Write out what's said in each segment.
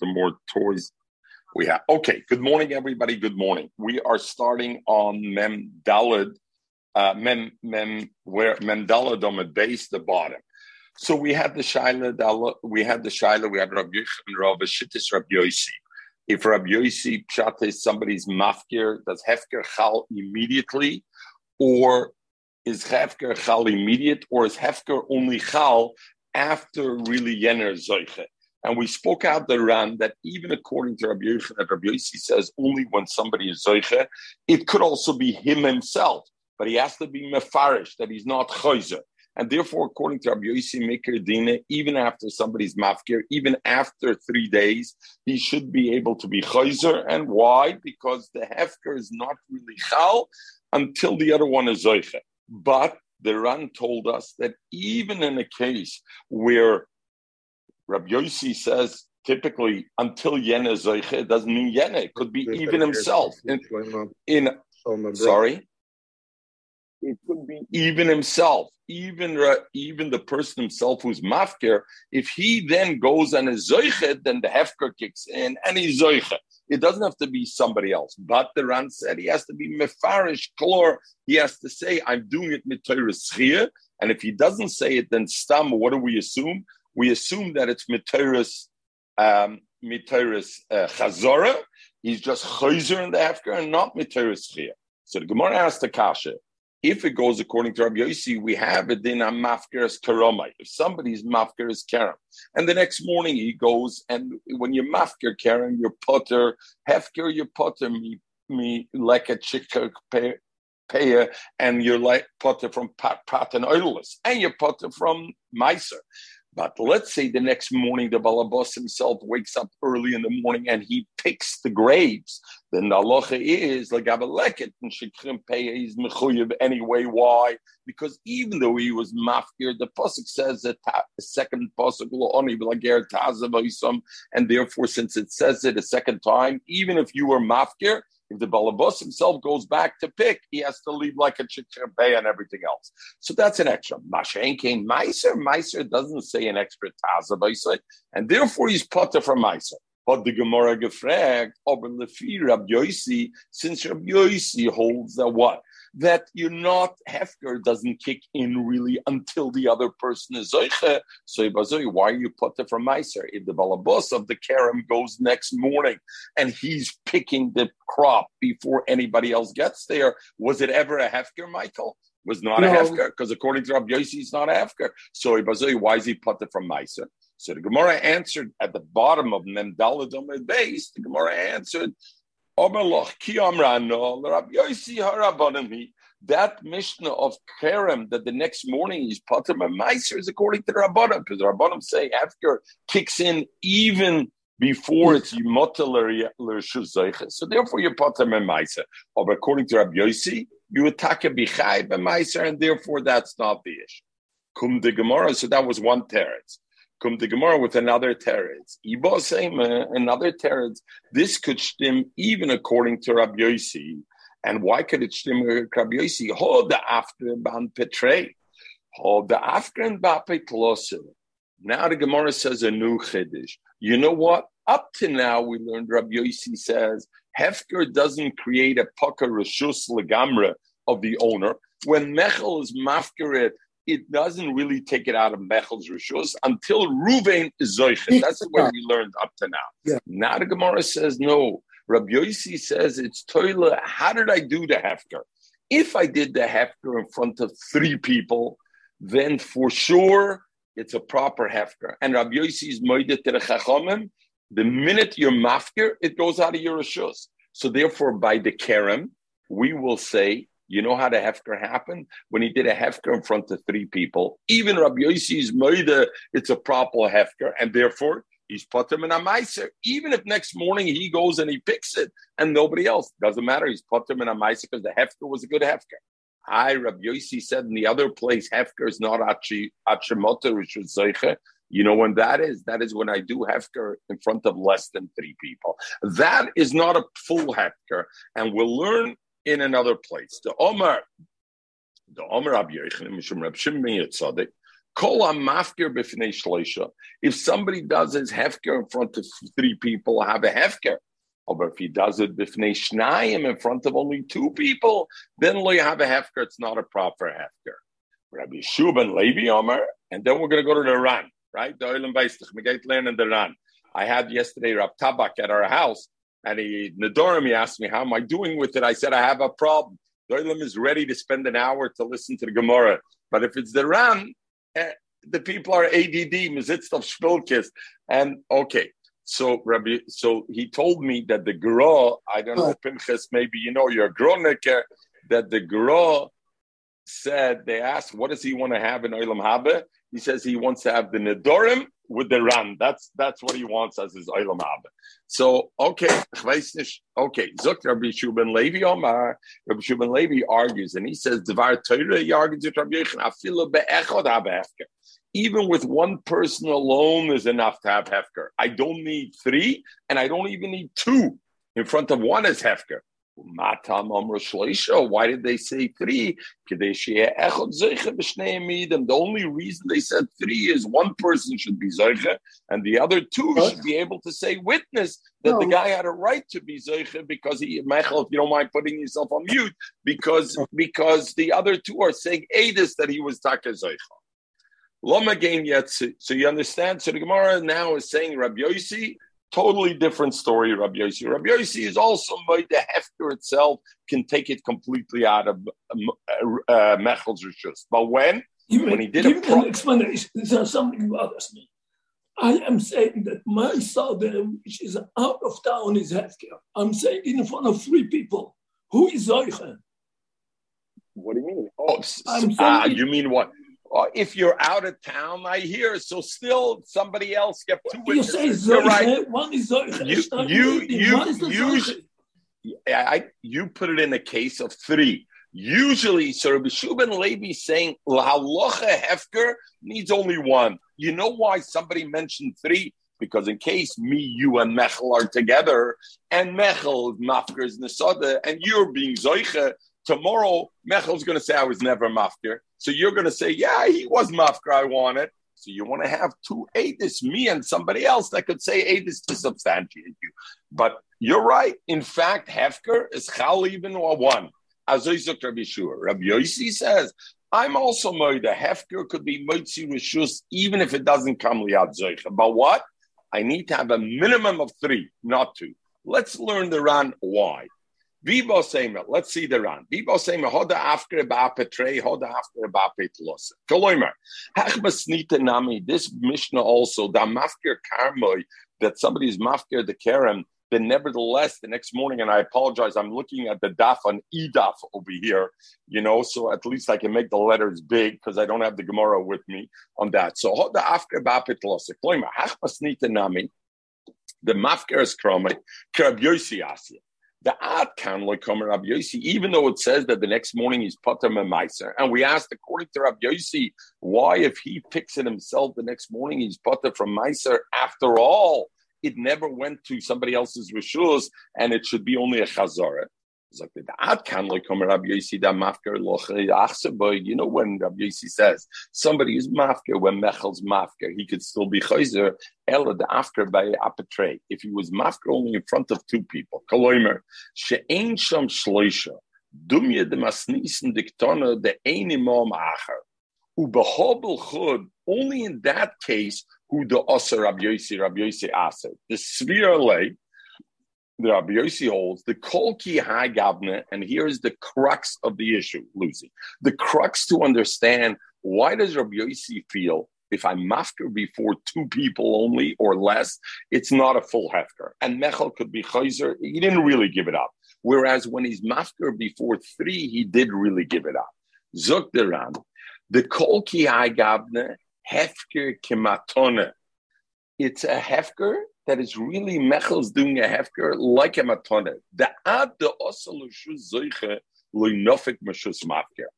the more toys we have. Okay, good morning, everybody. Good morning. We are starting on Mem Dalad, uh, Mem Mem where Mem Dalad on the base, the bottom. So we had the Shaila, we had the Shaila, we had Rabbi Yechon, Rav Shittis, Rabbi Yossi. If Rabbi Yossi Pshat is somebody's mafkir, does Hefker chal immediately, or is Hefker chal immediate, or is Hefker only chal after really Yener Zoiche? And we spoke out the Ran that even according to Rabbi Yossi, Rabbi Yossi says only when somebody is Zoiche, it could also be him himself, but he has to be mefarish, that he's not Chayzer. And therefore, according to Rabbi Yossi Meker Dina, even after somebody's mafkir, even after three days, he should be able to be chayzer. And why? Because the hefker is not really chal until the other one is zoiche. But the Ran told us that even in a case where Rabbi Yossi says typically until yene zoiche, it doesn't mean yene. It could be even himself. In, in sorry, it could be even himself even even the person himself who's mafker, if he then goes and is zoichet, then the hefker kicks in and he's zoichet. It doesn't have to be somebody else. But the Ran said he has to be mefarish klor. He has to say, I'm doing it mitoris And if he doesn't say it, then stam, what do we assume? We assume that it's mitoris um, uh, chazora. He's just chayzer in the hefker and not mitoris So the Gemara asked the kasha, if it goes according to Rabbi Yossi, we have it in a mafkeres karomai. If somebody's mafkeres kerem, and the next morning he goes and when you're mafker kerem, your potter hefker your potter me me like a chicken paya, and you're like potter from pat, pat and oilless, and you're potter from miser. But let's say the next morning the balabos himself wakes up early in the morning and he picks the grapes. Then the halacha is like abaleket and shikrim is mechuyev anyway. Why? Because even though he was mafkir, the pasuk says that the second pasuk lo oni blager tazav and therefore since it says it a second time, even if you were mafkir, if the balabus himself goes back to pick, he has to leave like a chichapay and everything else. So that's an extra. Mashen came Meiser. Meiser doesn't say an extra taza and therefore he's putter from Meiser. But the Gemara gefragt, aber lefi Rabbi Yossi, since Rabbi Yossi holds that what? That you're not hefker doesn't kick in really until the other person is zoiche. So why are you put it from Meiser? If the balabos of the karam goes next morning and he's picking the crop before anybody else gets there, was it ever a hefker, Michael? Was not no. a hefker because according to Rabbi Yossi, it's not a hefker. So why is he put it from Meiser? So the Gemara answered at the bottom of Nemdaladom base. The Gemara answered that Mishnah of Kerem that the next morning is he's Pater Meiser is according to the Rabbanim, because the Rabbanim say after kicks in even before it's Yimotel. So therefore you're Pater Meiser. But according to Rabbi Yossi, you attack a Bichai Meiser, and therefore that's not the issue. Kum de Gemara, so that was one teretz come to Gemara with another teretz. Ibo Seima, uh, another teretz. This could stem even according to Rabbi Yossi. And why could it stem Rabbi Yossi? Hold the after ban petre. Hold the after and bape Now the Gemara says a new chiddush. You know what? Up to now, we learned Rabbi Yossi says Hefker doesn't create a pucker reshus legamra of the owner. When Mechel is mafkeret it doesn't really take it out of Mechel's Rishus until Ruvain is Zoichet. That's what we learned up to now. Yeah. Now the Gemara says, no. Rabbi Yossi says it's toilet. How did I do the Hefker? If I did the Hefker in front of three people, then for sure it's a proper Hefker. And Rabbi Yossi's Moide to the Chachamim, the minute you're Mafker, it goes out of your Rishus. So therefore, by the Kerem, we will say you know how the Hefker happened? When he did a Hefker in front of three people. Even Rabbi Yossi's Moida, it's a proper Hefker, and therefore he's put him in a Meiser. Even if next morning he goes and he picks it and nobody else, doesn't matter. He's put him in a Meiser because the Hefker was a good Hefker. I, Rabbi Yossi said in the other place, Hefker is not Achimota, which was Zeiche. You know when that is? That is when I do Hefker in front of less than three people. That is not a full Hefker. And we'll learn in another place. The Omar, the Omar Rabbi Yochanan, Mishum Rab Shimon Yitzadik, Kol mafkir b'fnei shloisha. If somebody does his hefker in front of three people, have a hefker. Or if he does it b'fnei shnayim in front of only two people, then lo have a hefker. It's not a proper hefker. Rabbi Shua ben Levi Omer, and then we're going to go to the Ran, right? The Olam Beistich. We get learning the Ran. I had yesterday Rab Tabak at our house, and he Nadorim, he asked me, How am I doing with it? I said, I have a problem. The Olam is ready to spend an hour to listen to the Gemara. But if it's the Ran, eh, the people are ADD, Mizitz of Shpilkis. And okay, so Rabbi, so he told me that the Gra, I don't know, Pinchas, maybe you know, your Gronecker, that the Gra said, they asked, what does he want to have in Olam Habe? He says he wants to have the Nedorim with the Ran. That's that's what he wants as his Olam. So, okay, okay, Zuk Rabbi Shua ben Levi Omar, Rabbi Shua ben Levi argues, and he says, even with one person alone is enough to have hefker. I don't need three, and I don't even need two in front of one is hefker. Why did they say three? The only reason they said three is one person should be Zeiche, and the other two should be able to say witness that no. the guy had a right to be Zeiche because he, Mechel, if you don't mind putting yourself on mute, because because the other two are saying Adis that he was Taka Zeiche. Loma again yet. So you understand? So the Gemara now is saying Rabbi Yossi Totally different story, Rabbi Yossi. Rabbi Yossi is also made the hefker itself can take it completely out of um, uh, uh, Mechel's Rishus. But when? When he did give a pro- an explanation. There's something bothers me. I am saying that my son, which is out of town, is hefker. I'm saying in front of three people. Who is Zoiche? What do you mean? Oh, uh, you mean what? Or if you're out of town, I hear. So still, somebody else get two witnesses. You say Zoiche, right. one is. You, you, you, usually, I, you put it in a case of three. Usually, so Rabbi Shua ben Levi saying Lahalocha Hefker needs only one. You know why somebody mentioned three? Because in case me, you, and Mechel are together, and Mechel is Mafker is Nesada, and you're being Zoiche, tomorrow Mechel's going to say I was never Mafker. So you're going to say, yeah, he was mafkar, I wanted. So you want to have two Adis, me and somebody else that could say Adis to substantiate you. But you're right. In fact, Hefker is Chal even or one. Azoizuk Rabbi Shua. Rabbi Yossi says, I'm also moida. Hefker could be moitzi rishus even if it doesn't come liad zoicha. But what? I need to have a minimum of three, not two. Let's learn the Ran why. Vivo Sema, let's see the Ran. Vivo Sema, hoda after ba petrei, hoda after ba petlos. Koloimer, hachbasnita nami, this Mishnah also, da mafkir karmoy, that somebody is mafkir the kerem, then nevertheless, the next morning, and I apologize, I'm looking at the daf on edaf over here, you know, so at least I can make the letters big because I don't have the Gemara with me on that. So, hoda after ba petlos. Koloimer, hachbasnita nami, the mafkir is kromay, kerab yosi asya. The ad can like come Rabbi Yossi, even though it says that the next morning he's pater memaiser. And we asked, according to Rabbi Yossi, why if he picks it himself the next morning he's pater from meiser? After all, it never went to somebody else's rishus, and it should be only a chazara. You know when Rabbi Yossi says somebody is mafker when Mechel's mafker, he could still be chayzer ela the after by apatre. If he was mafker only in front of two people, koloimer she'ein sham shloisha dumye de masnisen diktona de ein imam acher ubehobel chud. Only in that case who the oser Rabbi Yossi Rabbi Yossi aser the svir lay the Rabbi holds the Kolki High Gavna, and here's the crux of the issue, Lucy. The crux to understand why does Rabbi Yossi feel if I'm mafker before two people only or less, it's not a full hefker. And Mechel could be chayzer, he didn't really give it up. Whereas when he's mafker before three, he did really give it up. Zuk deran, the Kolki High Gavna, hefker kematone. It's a hefker that is really Mechel's doing a hefker like a matone. The ad the zoiche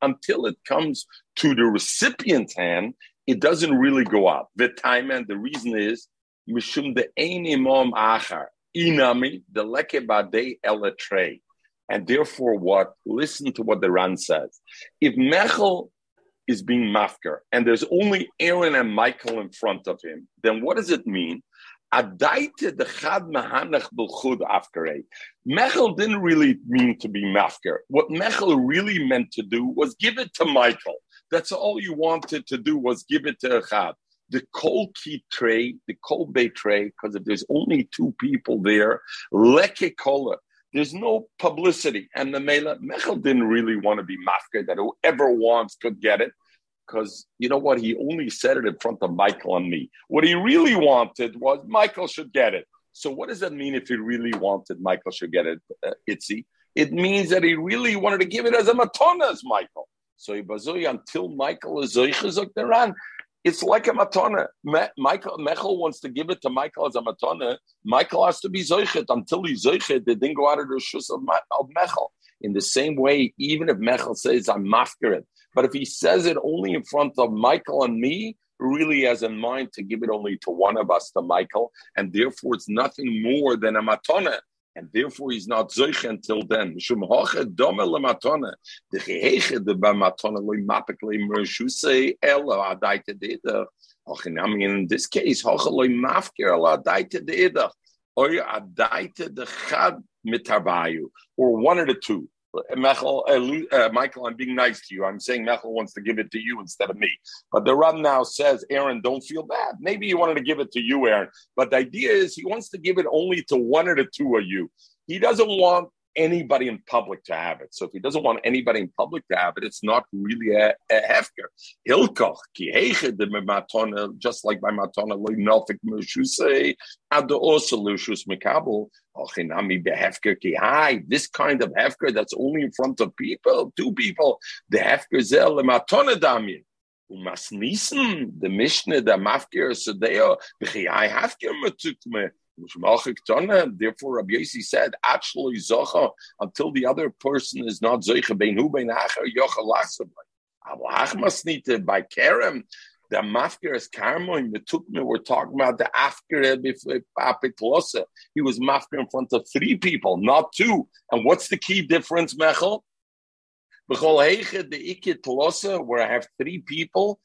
until it comes to the recipient's hand, it doesn't really go out. The time and the reason is mishum the ein achar inami the leke badei elatrei. And therefore, what? Listen to what the Ran says. If Mechel is being mafker, and there's only Aaron and Michael in front of him, then what does it mean? Adaite the chad mahanach bilchud afkare. Mechel didn't really mean to be mafker. What Mechel really meant to do was give it to Michael. That's all you wanted to do was give it to Echad. The kol key tray, the kol bay tray, because if there's only two people there, leke kola. There's no publicity. And the Mela, Mechel didn't really want to be mafker, that whoever wants could get it because you know what? He only said it in front of Michael and me. What he really wanted was Michael should get it. So what does that mean if he really wanted Michael should get it, uh, Itzi? It means that he really wanted to give it as a matona as Michael. So until Michael is zoichazok it's like a matona. Michael Michael wants to give it to Michael as a matona. Michael has to be zoichet until he's zoichet. They didn't go out of the shus of, of Mechel. In the same way, even if Mechel says I'm mafkaret, but if he says it only in front of Michael and me, really has in mind to give it only to one of us, to Michael, and therefore it's nothing more than a matona. And therefore, he's not zoich until then. Adaite deda. In this case. Or one of the two. Mechel, uh, uh, Michael, I'm being nice to you. I'm saying Mechel wants to give it to you instead of me. But the Ran now says, Aaron, don't feel bad. Maybe he wanted to give it to you, Aaron. But the idea is he wants to give it only to one or the two of you. He doesn't want anybody in public to have it. So if he doesn't want anybody in public to have it, it's not really a, a hefker. Hilkoch, matona, just like by matona, lo nofik meshuse, ad also lushus mekabel, ochinami behefker ki hai. This kind of hefker that's only in front of people, two people, the hefker zel matona damien. Umas nisen, the Mishnah, the Mafkir, so they are, I have me. Therefore, Rabbi Yossi said, actually, zocha until the other person is not zocha bein hu bein acher yocha lachsabay. Abu by Kerem, the mafker is karmoin. The tukme we're talking about the afker eh, before eh, He was mafker in front of three people, not two. And what's the key difference, Mechel? B'chol heiche the ikit where I have three people,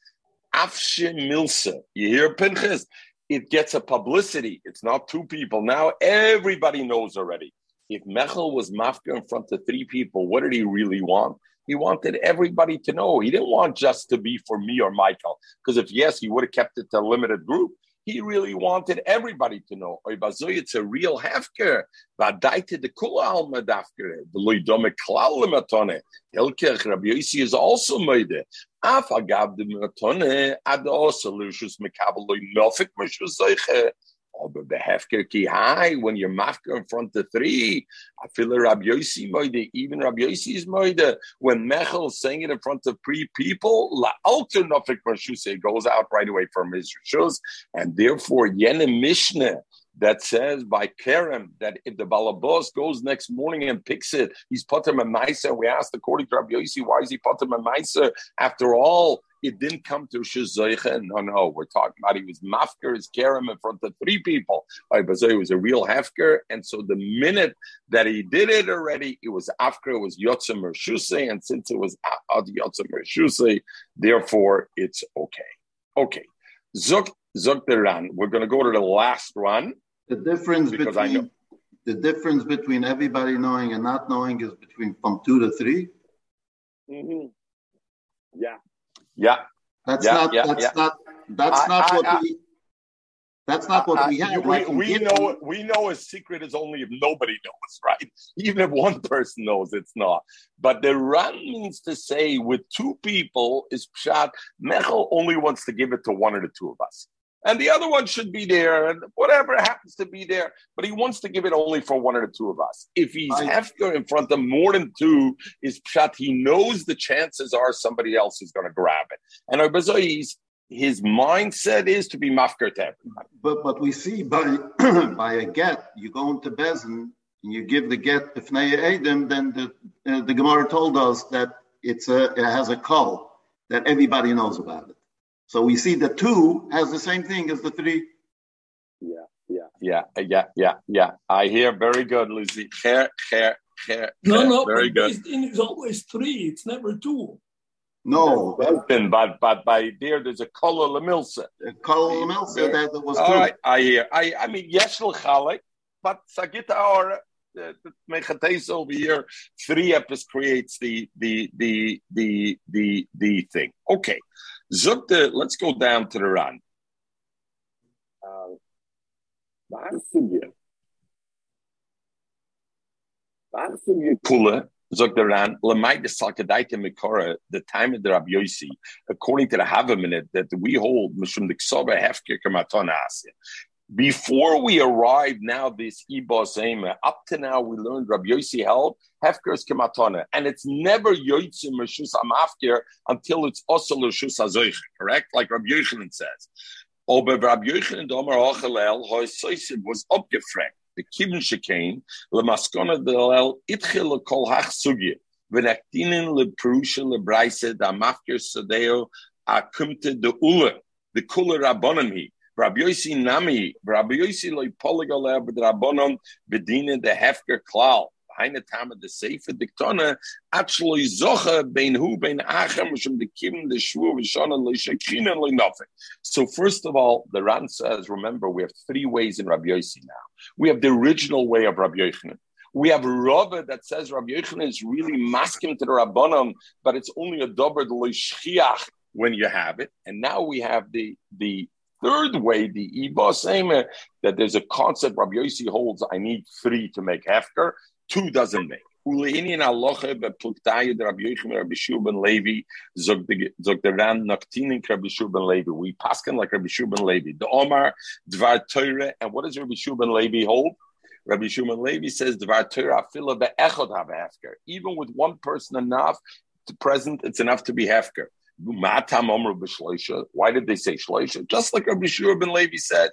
afshe milsa. You hear Pinchas? It gets a publicity. It's not two people. Now everybody knows already. If Mechel was mafka in front of three people, what did he really want? He wanted everybody to know. He didn't want just to be for me or Michael. Because if yes, he would have kept it to a limited group. He really wanted everybody to know. It's a real hefker. Hilkech Rabbi Yossi is also made. Af agav de matone ad also lushus mekabeloi nofik mishus zeiche. Aber behefker ki high when you're mafker in front of three. I feel a Rabbi Yossi moide, even Rabbi Yossi is moide. When Mechel saying it in front of three people, la alter nofik mishus goes out right away from his shoes, and therefore yene mishnah that says by Kerem that if the balabos goes next morning and picks it, he's put him a miser. We asked according to Rabbi Yossi, why is he put him a miser? After all, it didn't come to Shazoicha. No, no, we're talking about he was mafker, his Kerem in front of three people. It was a real hefker. And so the minute that he did it already, it was after it was Yotzim Mershuse. And since it was Ad Yotzim Mershuse, therefore it's okay. Okay. Zuk Zuk the Ran. We're going to go to the last one. The difference between the difference between everybody knowing and not knowing is between from two to 3 mm-hmm. Yeah, yeah. That's yeah, not. Yeah, that's yeah. not. That's I, not I, what I, we. That's not what we have. We, we know. We know a secret is only if nobody knows, right? Even if one person knows, it's not. But the Ran means to say with two people is pshat. Mechel only wants to give it to one of the two of us and the other one should be there, and whatever happens to be there. But he wants to give it only for one or the two of us. If he's I, hefker in front of more than two, is pshat. He knows the chances are somebody else is going to grab it. And Arbazois, his mindset is to be mafker to everybody. But but we see by by a get, you go into bezin and you give the get b'fnei edim, then the uh, the Gemara told us that it's a it has a call that everybody knows about it. So we see the two has the same thing as the three. Yeah, yeah, yeah, yeah, yeah, yeah. I hear very good, Lucy. Hair, hair, hair. No, no, very good. It's always three. It's never two. No, husband, but but by there there's a kola lemilsa. Kol Milsa that was All good. right, I hear. I I mean yes l'chalik, but sagita or uh, the mechates over here three epis creates the the the the the the thing. Okay, zukta. Let's go down to the Ran. Um, Wahnsinnig Kula, sagt der Ran, Lamaida Salkadaita Mikora, the time of the Rabbi Yossi, according to the Havaminute that we hold, Mishum the Ksoba Hefker Kamatona Asya. Before we arrive now, this Ibos Ema, up to now we learned Rabbi Yossi held Hefker is and it's never Yoitzi Mishus Amafkir until it's also Lushus Azoich, correct? Like Rabbi Yochanan says. Aber Rabbi Yochanan Domer Ochalel, Hoisoisim was abgefragt. The Kibben Shekain, Lemaskona Delel, Itchil Kol Hach Sugi, Venaktinin Le Perusha Le Braise, Da Mafkir Sadeo, Akumte de Ule, the Kula Rabbonim Rabbi Yossi Nami, Rabbi Yossi Loi Poligale, but Rabbonim, Bedine de Hefker Klal. Heine Tame de Sefer Diktona, actually Zocha bein hu bein Achem, Mishum de Kim de Shvu Vishana Le Shekhin Le Nothing. So first of all, the Ran says, remember, we have three ways in Rabbi Yossi now. We have the original way of Rabbi Yochanan. We have Rava that says Rabbi Yochanan is really masking to the Rabbanon, but it's only a dober shchiach when you have it. And now we have the the third way, the Semer, that there's a concept Rabbi Yossi holds. I need three to make hefker, two doesn't make. Rabbi Rabbi zog ran Rabbi. We paskin like Rabbi Shua ben Levi. The Omar dvar Torah, and what does Rabbi Shua ben Levi hold? Rabbi Shua ben Levi says dvar Torah. Even with one person enough to present, it's enough to be hefker. Why did they say shloisha? Just like Rabbi Shua ben Levi said,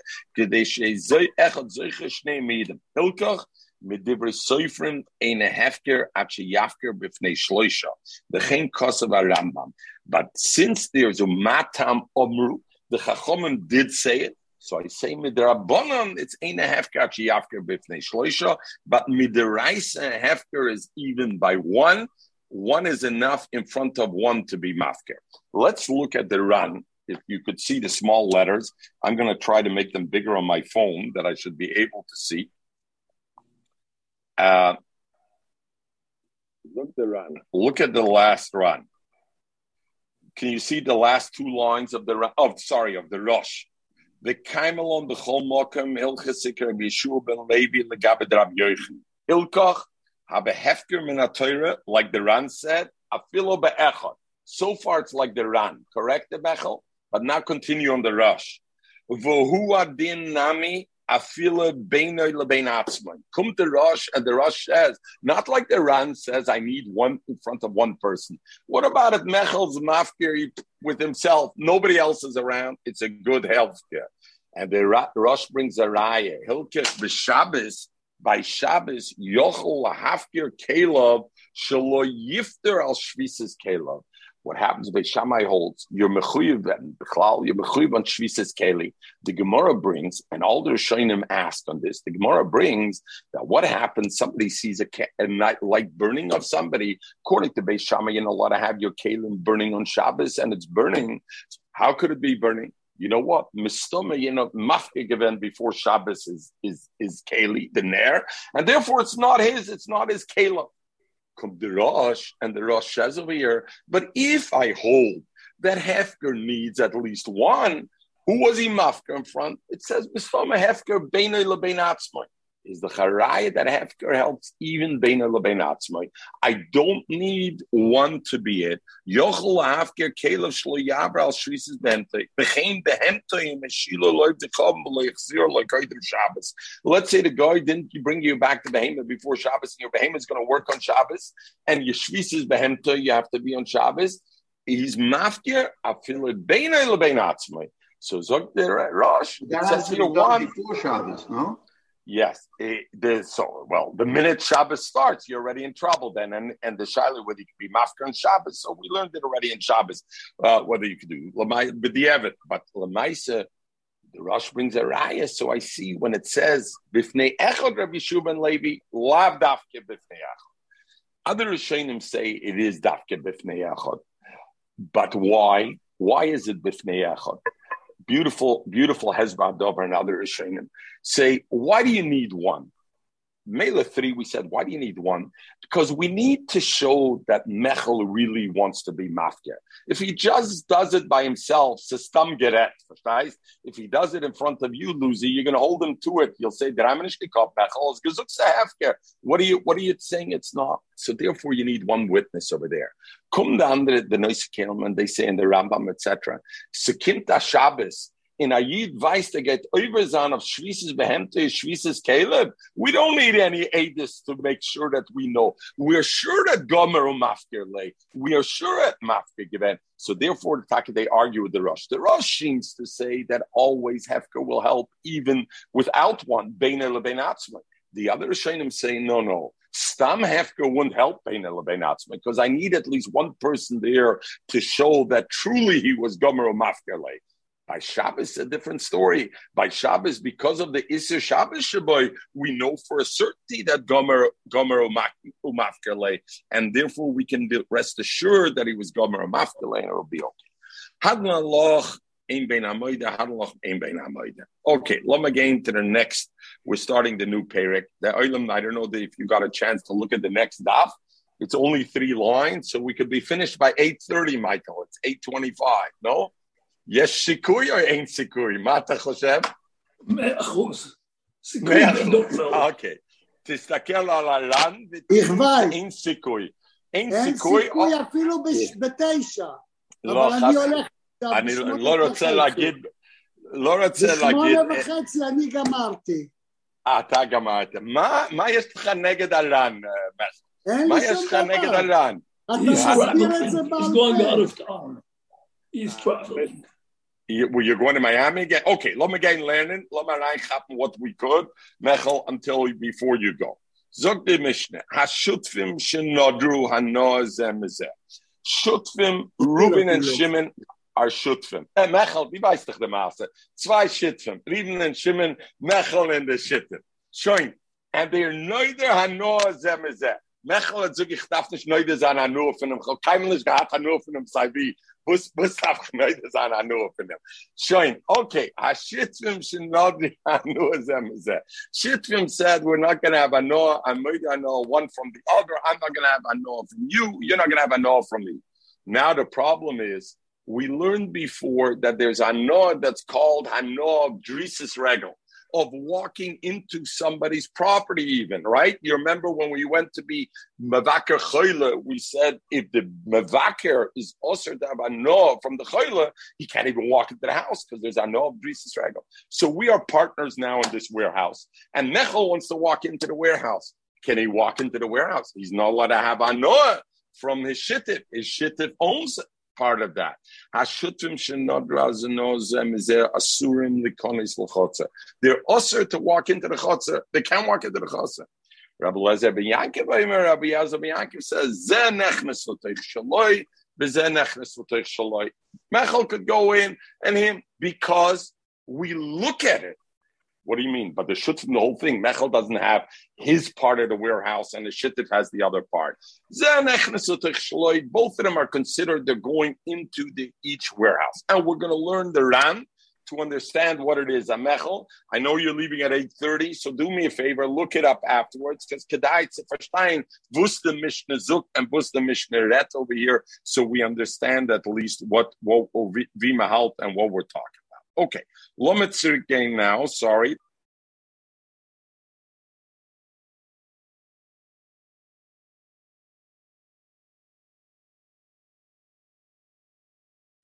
Midivrei Soifrim ein hefker ache yafker b'fnei shloisha. The chen kosav Rambam. But since there's a matam omru, the Chachomim did say it. So I say midrabanan, it's ein hefker ache yafker b'fnei shloisha. But midiraisa hefker is even by one. One is enough in front of one to be mafker. Let's look at the Ran. If you could see the small letters, I'm going to try to make them bigger on my phone that I should be able to see. Uh, look the Ran. Look at the last Ran. Can you see the last two lines of the Ran? Oh, sorry, of the rush. The Kaimelon b'chol mokem hilchesik Rabbi Yeshua ben Levi legabed Rabbi Yochanan. Hilkoch have a hefker min Torah, like the Ran said, afilo be'echad. So far, it's like the Ran, correct, the Bechel? But now continue on the rush. V'hu adin nami afila beinoy lebein atzmai. Come to Rosh, and the Rosh says, not like the Ran says, I need one in front of one person. What about if Mechel's mafkir with himself? Nobody else is around. It's a good health care. And the Rosh brings a raya. Hilkes b'Shabbos, by Shabbos, Yochel lahafkir Caleb, shelo yifter al shvises Caleb. What happens by Shammai holds, you're mechuyev and Bechlal, you're mechuyev on shvises Keli. The Gemara brings, and all the Rishonim asked on this, the Gemara brings that what happens, somebody sees a, a night, like burning of somebody, according to Beis Shammai, you're not allowed to have your Kalim burning on Shabbos, and it's burning. How could it be burning? You know what? Mistoma, you know, mafke given before Shabbos is is is Keli, the Nair, and therefore it's not his, it's not his Kalim come the Rosh, and the Rosh says over here, but if I hold that Hefker needs at least one, who was he Mafker in front? It says, Bistoma Hefker Beina Lebein Atzmai. Is the Charaya that Hefker helps even Beina Lebein Atzmai. I don't need one to be it. Yochel Hefker Caleb Shlo Yabral Shrisis Bente. Bechein Behemtoy Meshilo Loiv Dechom Leichzir Leikoidim Shabbos. Let's say the guy didn't bring you back to Behemoth before Shabbos, and your Behemoth is going to work on Shabbos, and your Shrisis Behemtoy, you have to be on Shabbos. He's mafkir afil bein lebein atzmai. So zog the Rosh. It That has says to done one. before Shabbos, no? Yes, it, the, so well. The minute Shabbos starts, you're already in trouble then, and and the shaila whether you could be mafker on Shabbos. So we learned it already in Shabbos uh, whether you could do lamai b'di'evet, but lamaisa. The Rosh brings a raya, so I see when it says bifnei echad Rabbi Shua ben Levi lav dafke bifnei echad. Other Rishonim say it is dafke bifnei echad. But why? Why is it b'fnei echad? Beautiful, beautiful Hezbollah Dover and other Rishonim say, why do you need one? Mela 3, we said, why do you need one? Because we need to show that Mechel really wants to be mafia. If he just does it by himself, system geret, If he does it in front of you, Lucy, you're going to hold him to it. You'll say, What are you, what are you saying it's not? So therefore, you need one witness over there. Come down the, the Noise they say in the Rambam, etc. Sekinta Shabbos, in a Yid weiß, der geht over sein auf Schwieses Behemte, Schwieses Caleb. We don't need any aidis to make sure that we know. We're sure that Gomer Mafkir lay. We are sure at Mafkir given. So therefore, the Taka, they argue with the Rosh. The Rosh seems to say that always Hefker will help even without one. Bein The other Rishonim say, no, no. Stam Hefker wouldn't help Bein because I need at least one person there to show that truly he was Gomer lay. By Shabbos, a different story. By Shabbos, because of the Isser Shabbos Shaboy, we know for a certainty that Gomer Gomer Umafkele, and therefore we can rest assured that he was Gomer Umafkele, and it'll be okay. Hadna loch ein bein amoida, hadna loch ein bein amoida. Okay, let me get to the next. We're starting the new Perek. The Olam, I don't know if you got a chance to look at the next daf. It's only three lines, so we could be finished by 8.30, Michael. It's 8.25, no? יש סיכוי או אין סיכוי? מה אתה חושב? מאה אחוז. סיכוי גדול מאוד. אוקיי. תסתכל על הרן ותראה אין סיכוי. אין סיכוי אפילו בתשע. לא, אבל אני הולך... אני לא רוצה להגיד... לא רוצה להגיד... בשמונה וחצי אני גמרתי. אתה גמרת. מה יש לך נגד הרן? מה יש לך נגד הרן? אתה מסביר את זה בעל He's uh, traveling. You, well, you're going to Miami again? Okay, let me get learning. Let me happen what we could, Mechel, until before you go. Zog eh, the Mishnah. Hashutfim shenodru hanoah zemezeh. Shutfim, Reuben and Shimon are Shutfim. Eh, Mechel, wie weiß doch der Maße? Zwei Shitfim. Reuben and Shimon, Mechel and the Shittim. Schön. And they're neither hanoah zemezeh. Mechel hat so, ich darf nicht neither sein hanoah er von ihm. Ich habe keinem gehabt hanoah von ihm, sei Showing, okay, Hashitrim shenodri anu zem Shitrim said, we're not going to have a I'm going to one from the other. I'm not going to have a from you. You're not going to have a from me. Now the problem is, we learned before that there's a that's called a noah of Regal of walking into somebody's property, even, right? You remember when we went to be Mavaker Choyle, we said if the Mavaker is also a from the Choyle, he can't even walk into the house because there's a no of Drisis So we are partners now in this warehouse. And Nechel wants to walk into the warehouse. Can he walk into the warehouse? He's not allowed to have a no from his shittif. His shittif owns it part of that. They're usher to walk into the chotzer. They can't walk into the chotzer. Rabbi Lezer ben Yankov, Rabbi Yazar ben Yankov says, Zeh nechnes l'teich shaloi, v'zeh l'teich shaloi. Mechel could go in and him because we look at it what do you mean? But the shutf, the whole thing, Mechel doesn't have his part of the warehouse and the shittif has the other part. Both of them are considered they're going into the each warehouse. And we're going to learn the Ran to understand what it is. A Mechel, I know you're leaving at 8.30, so do me a favor, look it up afterwards, because Kedai zu verstehen, wus the Mishnah Zuk and wus the Mishnah Ret over here, so we understand at least what, what, Vima and what we're talking Okay, Lomitzer game now. Sorry.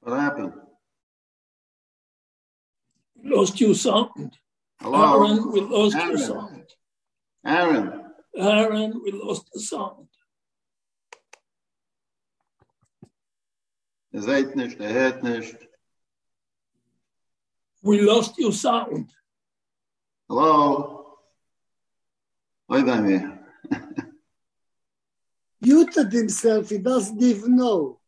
What happened? Lost your sound. Hello? Aaron, we lost Aaron. your sound. Aaron, Aaron, we lost the sound. er seht nicht, er hört nicht. We lost your sound. Hello? Oi mir. Muted himself, he doesn't even know.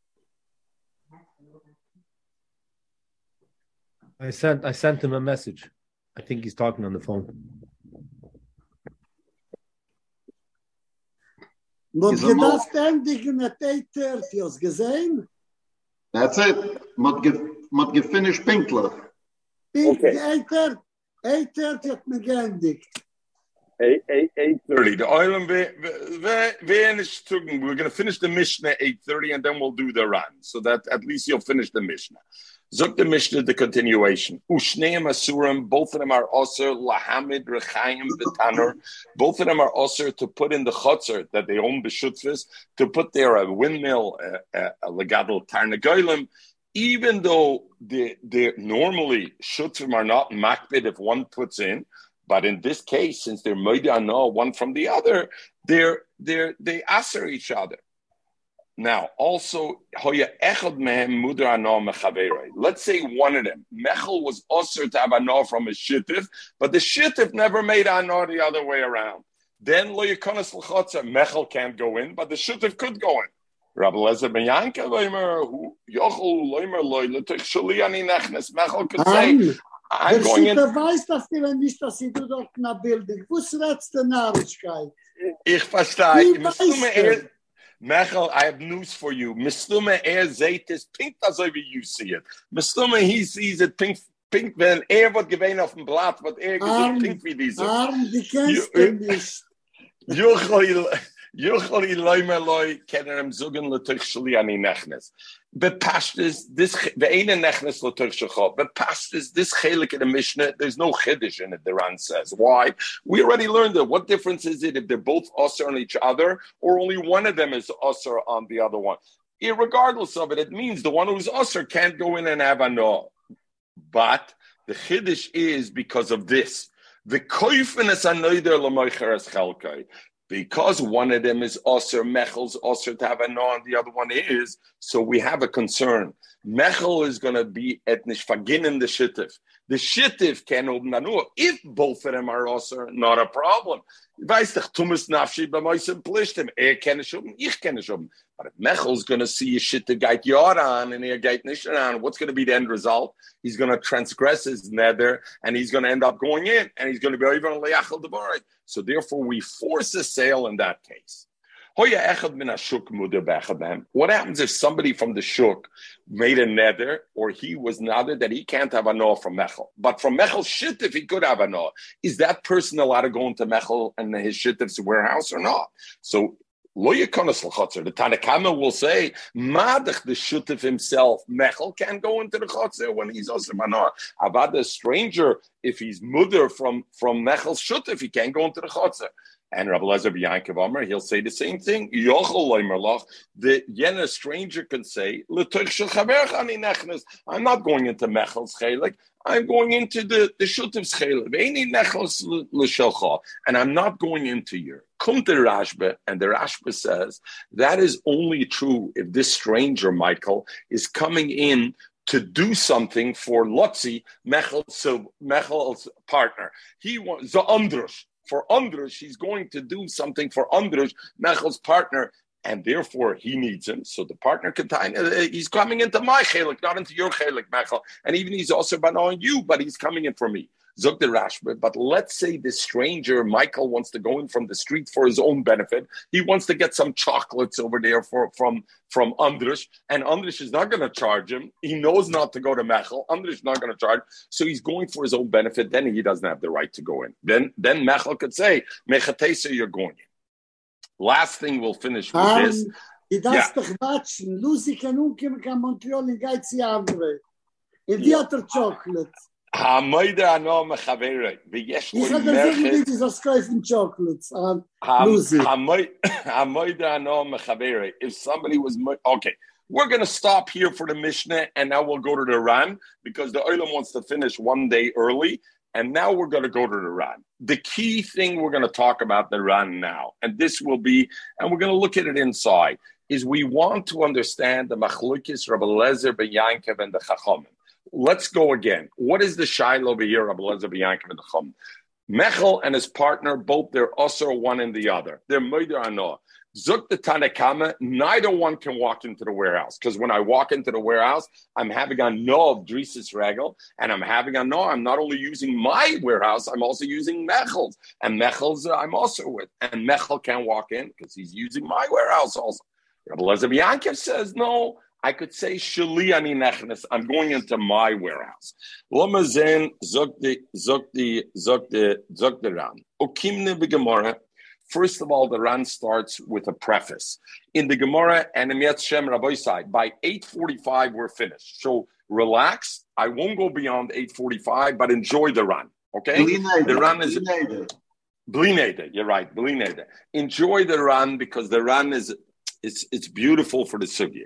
I sent I sent him a message. I think he's talking on the phone. Noch Is er gedacht, endigen at 8.30, hast gesehen? That's it. Mot ge mot gefinished pinkler. Pink, Okay. Eiter, Eiter hat mir geendigt. Eight, eight, eight thirty. The oil finish. We're going to finish the Mishnah eight thirty, and then we'll do the run. So that at least you'll finish the Mishnah. Zuk the Mishnah, the continuation. Ushneim asurim. Both of them are osir lahamid rechaim v'tanur. Both of them are osir to put in the chotzer that they own b'shutfis to put there a windmill, a, a, a legadol tarnagolim. Even though they they normally shutfim are not makbid if one puts in. But in this case, since they're moidano one from the other, they're they're they answer each other. Now, also. Let's say one of them, Mechel was osir to have ano from a shittif, but the shittif never made ano the other way around. Then Mechel can't go in, but the shittif could go in. Rabbi Lezer ben Yanka loimer, who yochel loimer loy l'tich shali ani nechnes. Mechel could say, I'm der going in. Sitter weiß, dass die, wenn nicht, dass sie dort na Bildung. Wo ist letzte Narrischkeit? Ich verstehe. Wie du? er, Mechel, I have news for you. Mistume er seht es pink, as wie you see it. Mistume, he sees it pink, pink, wenn er wird gewähnt auf dem Blatt, wird er gesagt pink wie diese. Arm, die kennst du nicht. Yuchli Bepashtes this ve'ene nechnes letuch shachot. Bepashtes this chelik in the Mishnah. There's no chiddush in it. The Ran says why. We already learned that. What difference is it if they're both usher on each other, or only one of them is usher on the other one? Irregardless of it, it means the one who's usher can't go in and have a no. But the chiddush is because of this. The koifenes anoider l'moicheres chelkai. Because one of them is Osir, Mechel's Osir a and the other one is, so we have a concern. Mechel is going to be at Nishfagin in the Shittif. The Shittif can open Nanu. If both of them are also not a problem. Weißt doch, Tumas Nafshi Moisem Plishtim. Er kann es oben, ich kann es oben. But if Mechel's going to see a Shittif geit Yoran and er geit nicht around, what's going to be the end result? He's going to transgress his nether and he's going to end up going in and he's going to be even on Leachel Debarit. So therefore, we force a sale in that case. What happens if somebody from the shuk made a nether, or he was nether that he can't have a no from Mechel, but from Mechel shit if he could have a no, is that person allowed to go into Mechel and his shittif's warehouse or not? So. The Tanakama will say, Madach the shuttif himself, Mechel can go into the chotzer when he's also manor. Avad the stranger, if he's mother from from Mechel's shuttif, he can't go into the chotzer. And Rabbi Lezer B'Yankiv Amar, he'll say the same thing. The yena stranger can say. I'm not going into Mechel's chelik. I'm going into the the shutiv's chelik. And I'm not going into your. Come to Rashba, and the Rashba says that is only true if this stranger Michael is coming in to do something for Lotzi, Mechel's, Mechel's partner. He wants the Andrush for Andrush, he's going to do something for Andrush, Mechel's partner, and therefore he needs him. So the partner can tie, uh, he's coming into my chelik, not into your chelik, Mechel. And even he's also on you, but he's coming in for me. Zog the Rashba. But let's say this stranger, Michael, wants to go in from the street for his own benefit. He wants to get some chocolates over there for, from from Andrush, and Andrush is not going to charge him. He knows not to go to Mechel. Andrush is not going to charge, so he's going for his own benefit. Then he doesn't have the right to go in. Then then Mechel could say, Mechatesa, you're going in. Last thing we'll finish with Arm, this. die darfst doch watschen. Lucy kann umkommen, kann Montreal in Geiz die andere. In die hat er Chocolate. Hamoida ano mechaverei. V'yesh lo merchet- mit dieses kaufen Chocolates. Arm, Ham- Lucy. hamoy- hamoida ano mechaverei. If somebody was okay, we're going to stop here for the Mishnah, and now we'll go to the Ran because the Olam wants to finish one day early, and now we're going to go to the Ran. The key thing we're going to talk about the Ran now, and this will be, and we're going to look at it inside, is we want to understand the Machlukis, Rabbi Lezer, Ben and the Chachamim. Let's go again. What is the Shiloh over here, Rabbi Lezer, Ben Yankov, and the Chachamim? Mechel and his partner, both they're also one and the other. They're Moider Anoah. Zuk the Tanakama, neither one can walk into the warehouse because when I walk into the warehouse, I'm having a no of Dresis Regel and I'm having a no. I'm not only using my warehouse, I'm also using Mechel's. And Mechel's uh, I'm also with. And Mechel can't walk in because he's using my warehouse also. Rabbi Lezer Yankiv says, no, I could say Shali ani nechnes. I'm going into my warehouse. Lamazen zokti zokti zokti zokti ran. Okimne begemara. First of all, the Ran starts with a preface. In the Gemara and Yetz Shem Rabbi side, by 8.45, we're finished. So relax. I won't go beyond 8.45, but enjoy the Ran. Okay? The Ran is... Blinede, you're right, Blinede. Enjoy the Ran because the Ran is it's it's beautiful for the sugya.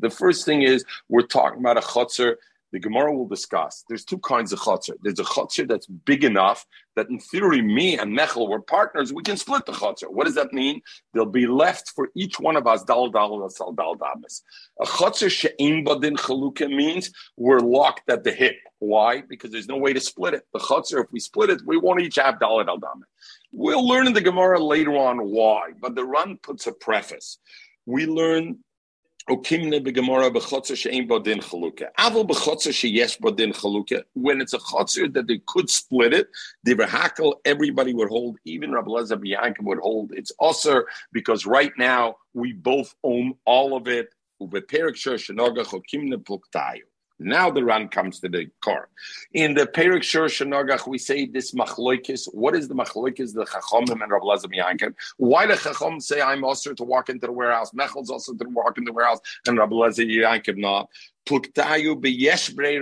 The first thing is we're talking about a chotzer the Gemara will discuss. There's two kinds of chutzir. There's a chutzir that's big enough that, in theory, me and Mechel were partners. We can split the chutzir. What does that mean? There'll be left for each one of us dal dal dal dal damas. A chutzir she'im badin chaluka means we're locked at the hip. Why? Because there's no way to split it. The chutzir, if we split it, we won't each have dal dal damas. We'll learn in the Gemara later on why, but the Ran puts a preface. We learn When it's a chotzer that they could split it, the verhakel everybody would hold. Even Rabbi Lezer would hold. It's usher because right now we both own all of it. Now the Ran comes to the car. In the Perik Shur Shanagach, we say this machloikis. What is the machloikis? The Chachomim and Rav Lazar Yankin. Why the Chachom say I'm also to walk into the warehouse? Mechel's also to walk in the warehouse, and Rav Lazar Yankin not. Pluktayu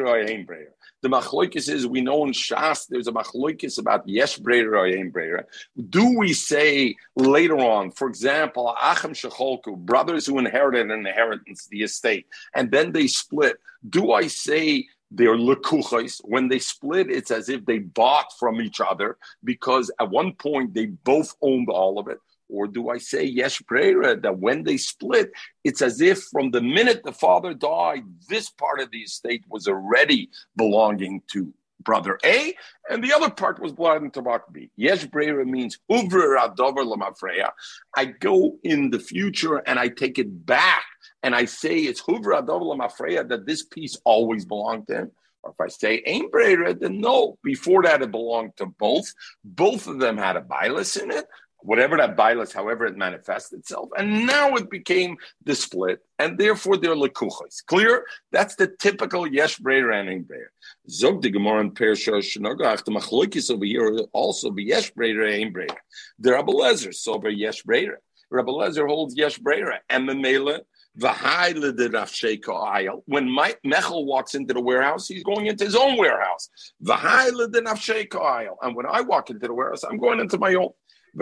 or ein breir. The machloikis is we know in Shas there's a machloikis about yesh breira or ein breira. Do we say later on, for example, achim shecholku, brothers who inherited an inheritance, the estate, and then they split? Do I say they're lekuchais. When they split, it's as if they bought from each other because at one point they both owned all of it. Or do I say yes, prayer uh, that when they split, it's as if from the minute the father died, this part of the estate was already belonging to brother A, and the other part was belonging to brother B. Yes, Brera means Uvra Adover. I go in the future and I take it back and I say it's Huvra Adover that this piece always belonged to him. Or if I say Ain Brera, then no. Before that, it belonged to both. Both of them had a bias in it whatever that bias, however it manifests itself. And now it became the split, and therefore they're lekuchas. Clear? That's the typical yesh breir and breir. Zog the Gemara and Persha Shnogach, the over here also be yesh breir and breir. The Rabbi Lezer over yesh breir. Rabbi Lezer holds yesh breir, and the mele. When Mike Mechel walks into the warehouse, he's going into his own warehouse. And when I walk into the warehouse, I'm going into my own.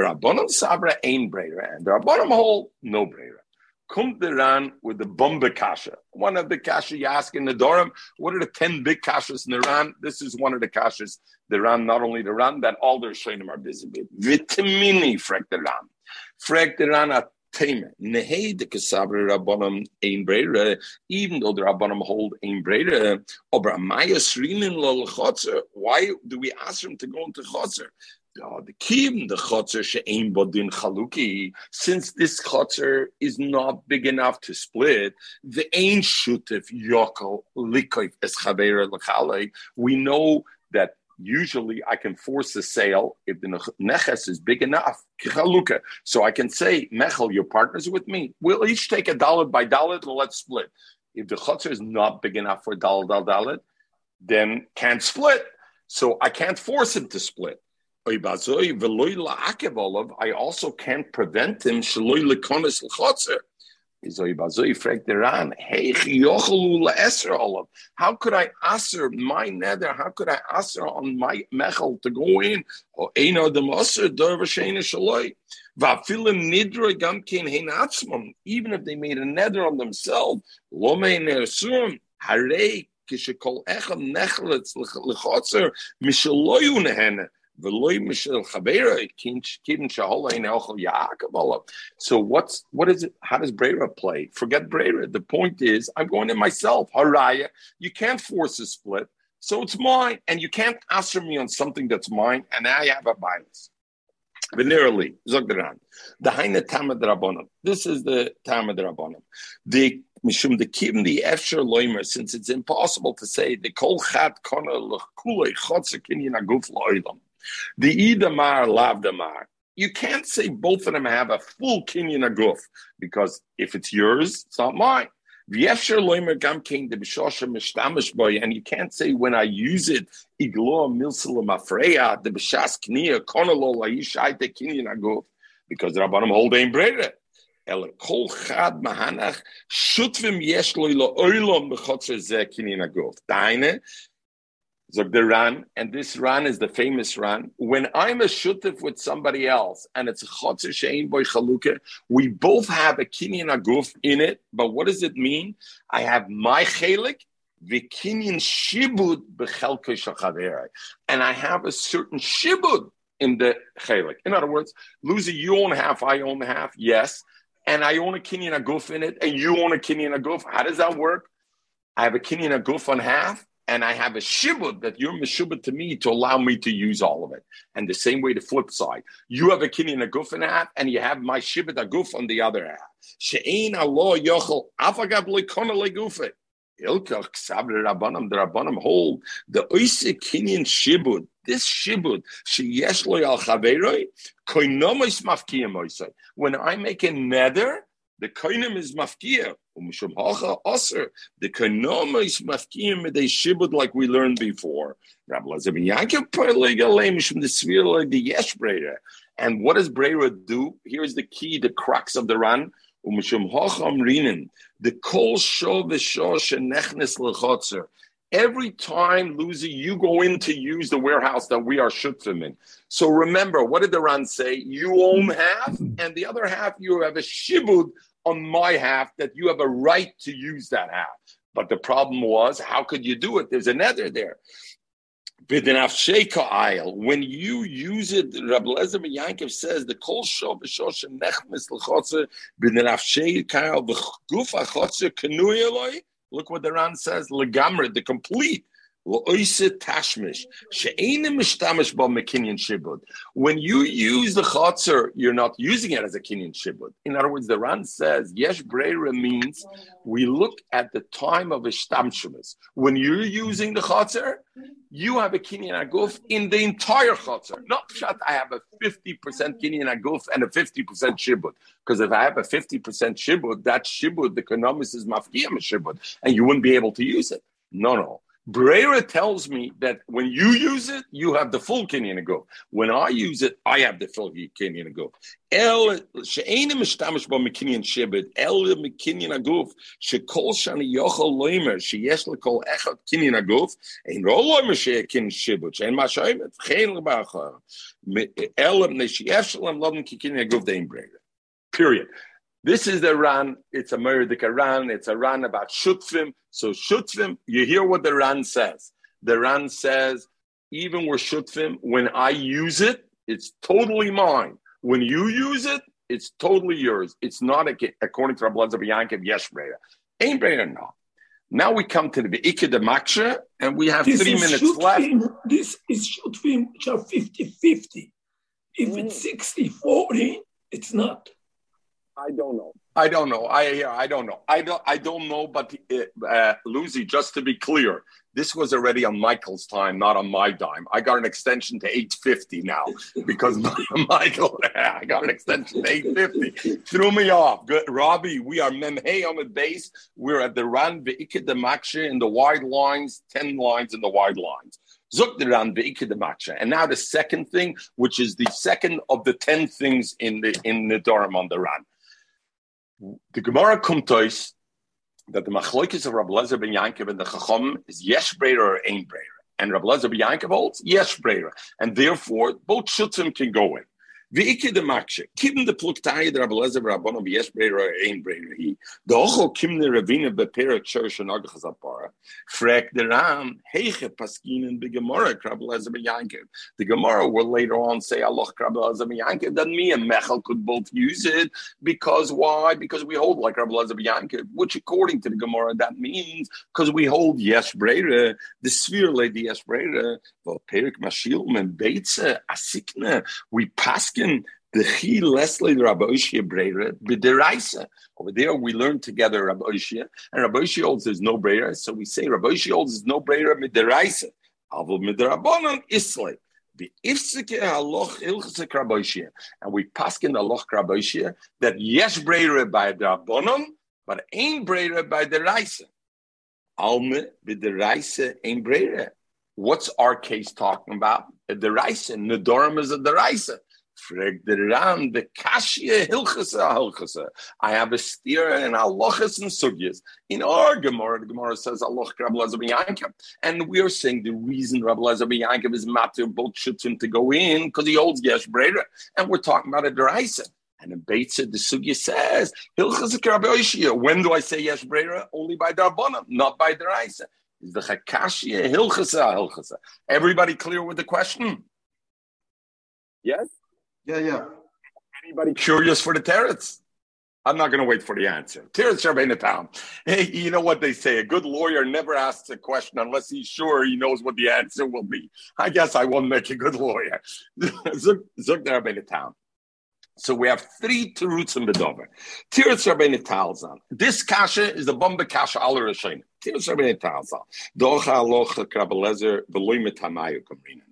Rabbanon Sabra ain Breira, and the Rabbanon hold no Breira. Come the Ran with the Bomba Kasha. One of the Kasha you ask in the Dorim, what are the 10 big Kashas in the Ran? This is one of the Kashas, the Ran, not only the Ran, that all their Shainim are busy with. Vitamini frek the Ran. Frek the Ran at Tame. Nehei de Kasabra Rabbanon ain Breira, even though the Rabbanon hold ain Breira, Obra Maya Srinin Lol Chotzer, why do we ask him to go into Chotzer? The kim the chotzer she'ein bodin chaluki. Since this chotzer is not big enough to split, the ain shutif yokol likoif es chavera l'chalei. We know that usually I can force a sale if the neches is big enough. So I can say, Mechel, your partner's with me. We'll each take a dollar by dollar and let's split. If the chotzer is not big enough for dollar dollar dollar, then can't split. So I can't force him to split. I also can't prevent him. How could I answer my nether? How could I answer on my mechel to go in? Even if they made a nether on themselves, so what's what is it? How does Brera play? Forget Brera. The point is, I'm going in myself. Haraya. You can't force a split, so it's mine, and you can't answer me on something that's mine, and I have a bias. Venerally, Zogdaran. The Haina Tamad Rabbanim. This is the Tamad Rabbanim. The Mishum the Kim the Efsher Loimer, since it's impossible to say the Kol Chat Kona Lechule Chotzer Kinyan Aguf Loilam. The idamar lavdamar. you can't say both of them have a full kinyan aguf because if it's yours, it's not mine. And you can't say when I use it, because Rabbanim hold ein brere. El kol chad mahanach shutvim yesh lo ilo oilom b'chotzer zeh kinyan aguf. Deine Zog the Ran, and this Ran is the famous Ran. When I'm a shutif with somebody else, and it's chotzer shein boy chaluke, we both have a kinyan aguf in it. But what does it mean? I have my chelik, v'kinyan shibud b'chelke shachaverai, and I have a certain shibud in the chelik. In other words, Lucy, you own half, I own half, yes, and I own a kinyan aguf in it, and you own a kinyan aguf. How does that work? I have a kinyan aguf on half and I have a shibud that you're meshubad to me to allow me to use all of it. And the same way, the flip side, you have a kinyan aguf in half, and you have my shibud aguf on the other half. She'ein Allah yochel afagab lekona legufet. Ilkach sabri rabbanim, the rabbanim hold the oise kinyan shibud. This shibud sheyesh lo al chaveroi koinomis mafkiyam When I make a nether, the koinim is mafkia. Umishum hacha aser. The koinoma is mafkia midei shibud like we learned before. Rabbi Lazar ben mishum the svir the yesh brera. And what does brera do? Here's the key, the crux of the Ran. Umishum hacha amrinin. The kol shov v'shor shenechnes lechotzer. Every time, Lucy, you go in to use the warehouse that we are shutzim in. So remember, what did the Ran say? You own half, and the other half you have a shibud on my half that you have a right to use that half. But the problem was, how could you do it? There's a nether there. When you use it, Rabbi Lezer Yankov says the kol shov v'shosh nechmes l'chotzer b'denafshei ka'al v'guf achotzer. Look what the Ran says, legamre, the complete. When you use the chotzer, you're not using it as a kinyan shibud. In other words, the Ran says yesh breira means we look at the time of ishtamshumas. When you're using the chotzer, you have a kinyan aguf in the entire chotzer. Not shot. I have a fifty percent kinyan aguf and a fifty percent shibud. Because if I have a fifty percent shibud, that shibud, the economics is mafkiyam shibud, and you wouldn't be able to use it. No, no. Brera tells me that when you use it, you have the full kinyan ago. When I use it, I have the full kinyan ago. El she'enim mishtamish bo mekinyan shibit el mekinyan aguf shekol shani yochol loimer sheyesh lekol echad kinyan aguf ein ro loimer she'ekin shibut she'en ma shoymet chen lebachar el neshiyesh shalom lodin kikinyan aguf dein brera. Period. This is the Ran. It's a Meridic Ran. It's a Ran about Shutfim. So Shutfim, you hear what the Ran says. The Ran says, even with Shutfim, when I use it, it's totally mine. When you use it, it's totally yours. It's not a, according to Rabbi Yankov, yes, Breya. Ain't Breya, no. Now we come to the Be'ikah de Maksha, and we have this three minutes Shutfim, left. This is Shutfim, which are 50 50. If it's mm. 60 40, it's not. I don't know. I don't know. I I don't know. I don't I don't know. But uh, Lucy, just to be clear, this was already on Michael's time, not on my dime. I got an extension to eight fifty now because Michael. I got an extension to eight fifty. Threw me off. Good, Robbie. We are memhei on the base. We're at the Ran Ve'ikid the in the wide lines, ten lines in the wide lines. And now the second thing, which is the second of the ten things in the in the Durham on the Ran the Gemara us that the machlokes of Rabbi Lezer ben Yankov and the Chacham is yesh breira or ain breira. And Rabbi Lezer ben Yankov holds yesh breira. And therefore, both shutzim can go in. V'ike de makshe, kim de pluktaye de Rabbi Lezer Rabbanon v'yesh breira ain breira hi. The ocho kim de ravina beperek shorish and agachas apara. Frek de Ran, heiche paskinen be Gemara, Rabbi Lezer ben Yankov. The Gemara will later on say, Allah, Rabbi Lezer ben Yankov, that me and Mechel could both use it. Because why? Because we hold like Rabbi Lezer ben Yankov, which according to the Gemara, that means because we hold yesh breira, the sphere lady yesh breira, v'perek mashilum and beitze, asikne, we paskin Leslie Rabbi Breira. Over there, we learn together Rabbi and Rabbi holds there's no Breira, so we say Rabbi holds there's no Breira b'deraisa. Avol ilchase kraboishia, and we pass in the loch kraboishia that yes breire by the but ain't breire by the reise. Alme the reise ain't breire. What's our case talking about? The reise, nedorim is the reise. Frag the Ran, the Kashia Hilchasa Hilchasa. I have a steer and Alochas and Sugyas. In our Gemara, the Gemara says Allah Rabbi Yankiv. And we are saying the reason Rabbi Yankiv is matter bullshit him to go in because he holds Yesh Breda. And we're talking about a Deraisa. And in Beitza, the Sugya says, When do I say Yesh Breda? Only by Darbonam, not by Deraisa. Is the Chakashia Hilchasa Hilchasa. Everybody clear with the question? Yes? Yeah, yeah. Anybody curious for the teretz? I'm not going to wait for the answer. Teretz Rabbeinu Tam. Hey, you know what they say? A good lawyer never asks a question unless he's sure he knows what the answer will be. I guess I won't make a good lawyer. Zuk Rabbeinu Tam. So we have three teruts in Bedover. Teretz Rabbeinu Talzan. This kasha is the bomba kasha al Rishonim. Teretz Rabbeinu Talzan. Docha alocha krabelezer v'loy kamrinan.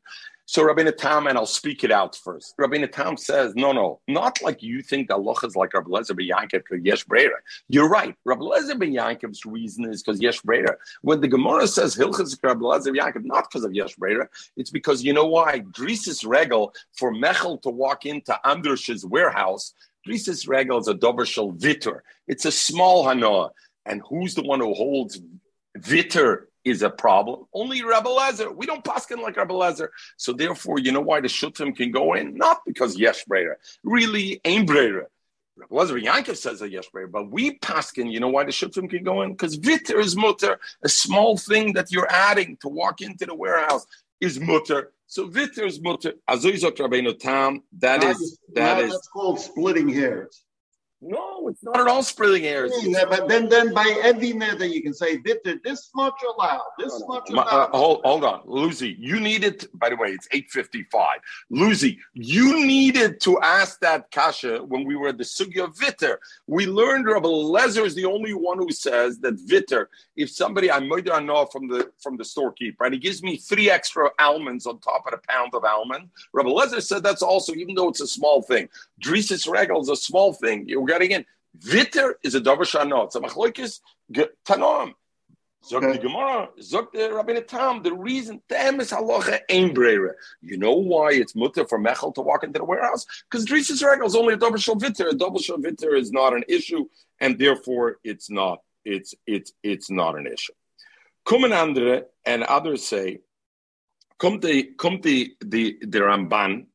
So Rabbi Tam, and I'll speak it out first. Rabbi Tam says, no, no, not like you think that Allah is like Rabbi Lezer ben Yankiv Yesh Brera. You're right. Rabbi Lezer ben reason is because Yesh Brera. When the Gemara says Hilchas Rabbi Lezer Yankiv, not because of Yesh Brera, it's because you know why? Drisis Regel for Mechel to walk into Andrush's warehouse, Drisis Regel is a Dobershal Vitter. It's a small Hanoah. And who's the one who holds Vitter is a problem. Only Rabbi Lezer. We don't paskin like Rabbi Lezer. So therefore, you know why the shutrim can go in? Not because yesh brera. Really, ain't brera. Rabbi Lezer Yankov says a yesh brera, but we paskin. You know why the shutrim can go in? Because vitter is mutter, a small thing that you're adding to walk into the warehouse is mutter. So vitter is mutter. Azoizot Rabbeinu Tam. That is that is. That's called splitting hairs. No, it's not at all splitting hairs. Yeah, but then, then by every neder you can say bitter this much allowed, this no, no. much allowed. Uh, hold, hold on, Lucy. You needed. By the way, it's eight fifty-five. Lucy, you needed to ask that kasha when we were at the sugya vitter. We learned Rabbi Lezer is the only one who says that vitter. If somebody I might know from the from the storekeeper and he gives me three extra almonds on top of a pound of almond, Rabbi Lezer said that's also even though it's a small thing. Drisis regal is a small thing. You're getting in. Vitter is a davar shano. It's a machloikis tanom. Zog the Gemara, zog the Rabbi Tam. The reason them is halacha ein brera. You know why it's mutter for Mechel to walk into the warehouse? Because Drisas Regal is only a double shal vitter. A double shal vitter is not an issue, and therefore it's not. It's it's it's not an issue. Kumen andere and others say, come the come the the the Ramban,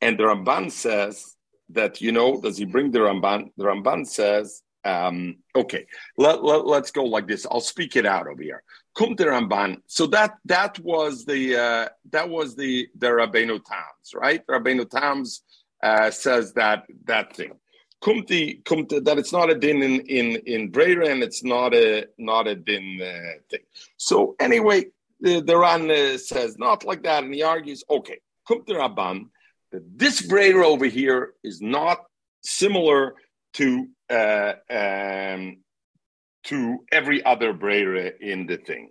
and the Ramban says that you know does he bring the Ramban? The Ramban says, um, okay, let, let, let's go like this. I'll speak it out over here. Kum the Ramban. So that that was the uh, that was the the Rabbeinu Tams, right? Rabbeinu Tams uh, says that that thing. Kumti, kumti, that it's not a din in in in Brera and it's not a not a din uh, thing. So anyway, the, the Ran uh, says not like that, and he argues, okay, kumti Rabban, that this Brera over here is not similar to uh, um, to every other Brera in the thing.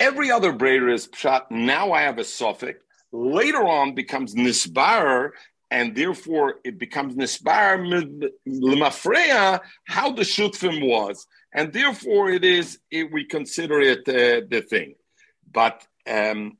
Every other Brera is shot. Now I have a suffix. Later on becomes nisbar, and therefore it becomes nisbar lemafreya how the shutfim was, and therefore it is it, we consider it uh, the thing. But um,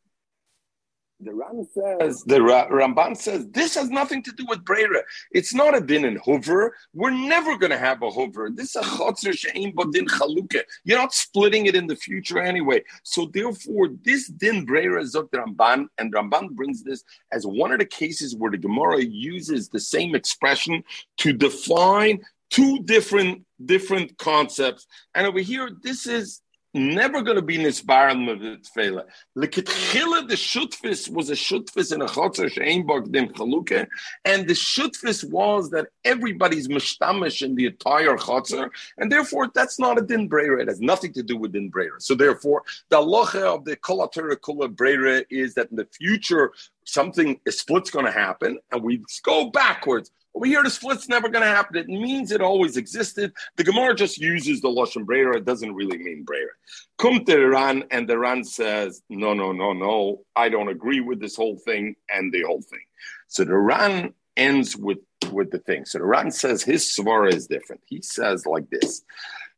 the Ram says, the Ramban says, this has nothing to do with Brera. It's not a din in Hoover. We're never going to have a Hoover. This is a chotzer she'im din chaluke. You're not splitting it in the future anyway. So therefore, this din Brera the Ramban, and Ramban brings this as one of the cases where the Gemara uses the same expression to define two different different concepts. And over here, this is never going to be nisbaran mitzvela. Lekitchila, the shutfis was a shutfis in a chotzer she'einbog dem chaluke, and the shutfis was that everybody's mishtamish in the entire chotzer, and therefore that's not a din breira. It has nothing to do with din breira. So therefore, the halacha of the kolatura kula breira is that in the future something a split's going to happen, and we go backwards. Over here, the split's never going to happen. It means it always existed. The Gemara just uses the Lashon Breira. It doesn't really mean Breira. Come to Iran, and the Ran says, no, no, no, no. I don't agree with this whole thing and the whole thing. So the Ran ends with, with the thing. So the Ran says his svara is different. He says like this.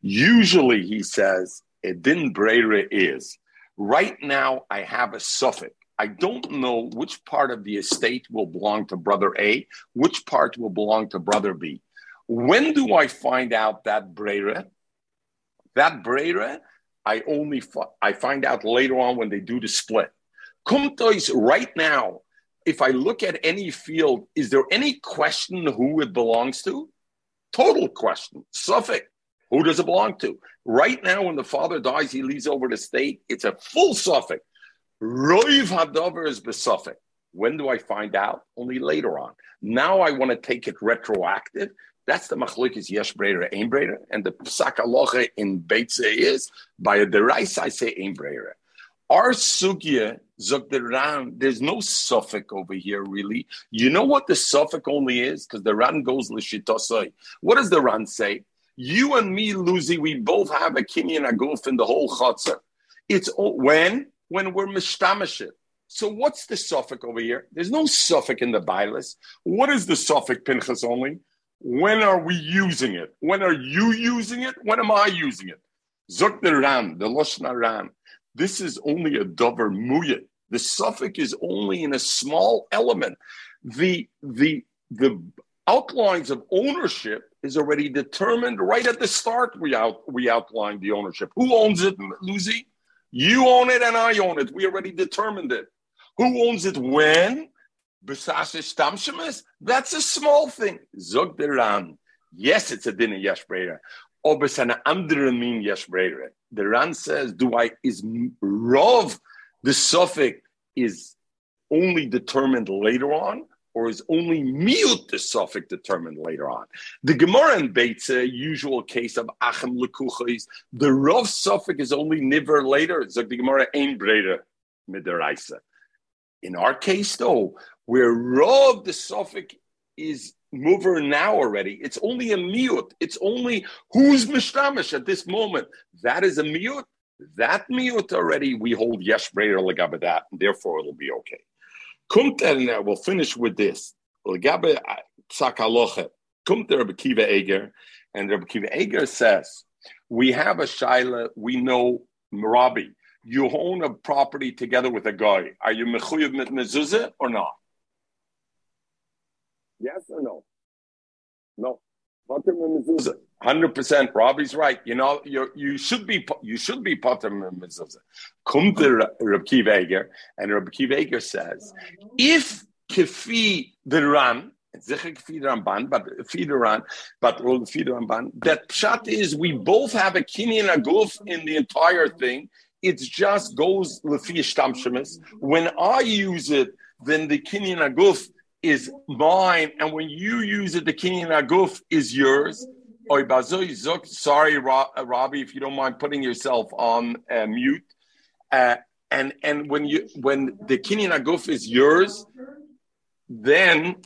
Usually he says, didn't Breira is. Right now, I have a suffix I don't know which part of the estate will belong to brother A, which part will belong to brother B. When do I find out that Brera? That Brera, I only I find out later on when they do the split. Kumtois right now, if I look at any field, is there any question who it belongs to? Total question. Suffolk. Who does it belong to? Right now, when the father dies, he leaves over the state. It's a full Suffolk. Roiv Hadover is besuffic. When do I find out? Only later on. Now I want to take it retroactive. That's the machlokes yesh breder, ein breder, and the psak aloche in Beitze is by a derais I say ein breder. Our sugya zok There's no suffix over here really. You know what the suffix only is because the ran goes l'shitosai. What does the ran say? You and me, Lucy, we both have a kinyan aguf in the whole chutzah. It's when when we're mistamashit. So what's the suffix over here? There's no suffix in the Bilis. What is the suffix Pinchas only? When are we using it? When are you using it? When am I using it? Zuk the Ran, the Loshna Ram. This is only a dover muyat. The suffix is only in a small element. The the the outlines of ownership is already determined right at the start. We out we outlined the ownership. Who owns it, Lucy? You own it and I own it. We already determined it. Who owns it when? That's a small thing. Zog Ran. Yes, it's a dinner yesh breder. Obes an andere mean. The Ran says, do I, is Rov, the suffix is only determined later on? Or is only miut the suffix determined later on. The Gemara in Beitze, usual case of achem lekuchis, the rough suffix is only niver later. It's like the Gemara ein breda midaraisa. In our case, though, where rov the suffix is mover now already, it's only a miut. It's only who's mishtamish at this moment. That is a miut. That miut already we hold yesh breder legabadat, and therefore it'll be okay. Kommt er, we'll finish with this. Legabe tzakaloche. Kommt er Kiva Eger, and Rabbi Kiva Eger says, we have a shaila, we know Marabi. You own a property together with a guy. Are you mechuyev mit mezuzah or not? Yes or no? No. Hundred percent. Robbie's right. You know, you should be you should be potter mezuzah. Come to Reb Kiva and Reb Kiva says, if kefi the ran, Zichik but feed Ran, but Ramban. That pshat is we both have a kinyan aguf in the entire thing. It just goes lefi shtamshemis. When I use it, then the kinyan aguf is mine, and when you use it, the kinyan aguf is yours. Sorry, uh, Robbie, if you don't mind putting yourself on uh, mute. Uh, and and when you when the kinyan aguf is yours, then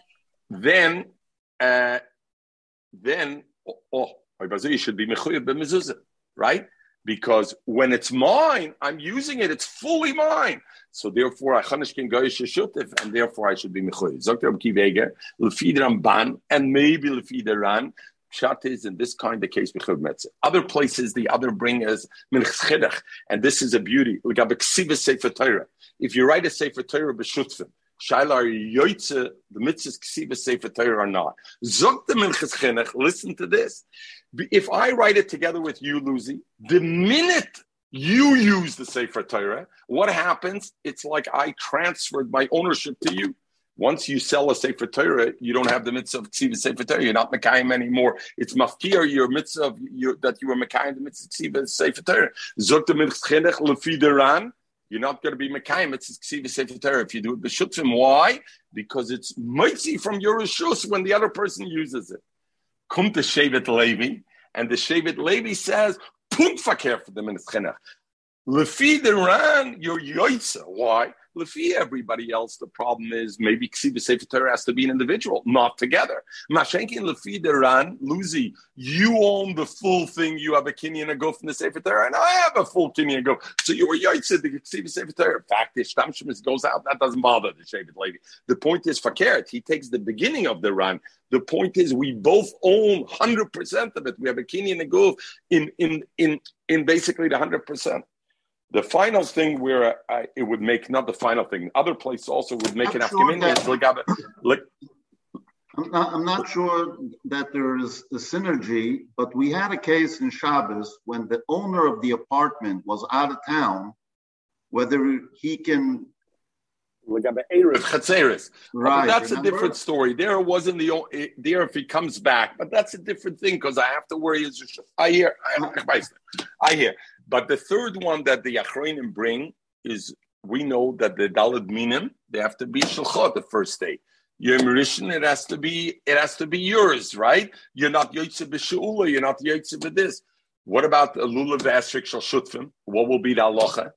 then uh, then oh, you should be mechuyah right? Because when it's mine, I'm using it; it's fully mine. So therefore, I chanishkin goyish and therefore I should be mechuyah. Zokter ban, and maybe lefidaran. Pshat is in this kind of case Other places, the other bring as minchchidach, and this is a beauty. If you write a sefer Torah b'shutfim, Shaila are yoitze the mitzvahs ksiva sefer Torah or not? Zok the minchas Listen to this. If I write it together with you, Lucy, the minute you use the sefer Torah, what happens? It's like I transferred my ownership to you. Once you sell a Sefer Torah, you don't have the mitzvah of Ksiva Sefer Torah. You're not Mekayim anymore. It's mafkir your mitzvah of your, that you were Mekayim the mitzvah of Ksiva Sefer Torah. Zok the mitzvah lefideran. You're not going to be Mekayim. It's Ksiva Sefer Torah if you do it b'shutzim. Why? Because it's mitzi from your rishus when the other person uses it. Come to Shevet Levi, and the Shevet Levi says, "Punt fakir for the mitzvah." Lefi the ran your yoitza. Why? Lefi everybody else, the problem is maybe Ksiva Sefer Torah has to be an individual, not together. Mashenkin Lefi Deran, Luzi, you own the full thing. You have a kinyan and go from the Sefer Torah, and I have a full kinyan and go. So you were Yaitse, the Ksiva Sefer Torah. In fact, the Shtamshemis goes out. That doesn't bother the Shevet Levi. The point is, Fakert, he takes the beginning of the Ran. The point is, we both own 100% of it. We have a kinyan and go in, in, in, in basically the 100%. The final thing where I, it would make not the final thing. Other places also would make an sure afkaminian. Like, I'm not, I'm not sure that there is a synergy, but we had a case in Shabbos when the owner of the apartment was out of town, whether he can. Right, Right, that's a different story. There wasn't the o- it- there if he comes back, but that's a different thing because I have to worry. Is I hear, I, I hear. But the third one that the Achronim bring is we know that the Dalad Minim they have to be Shulchat the first day. Yom Rishon, it has to be it has to be yours, right? You're not Yotze b'Sheula, you're not Yotze b'Dis. What about the Lulav Asrik Shal Shutfim? What will be the halacha?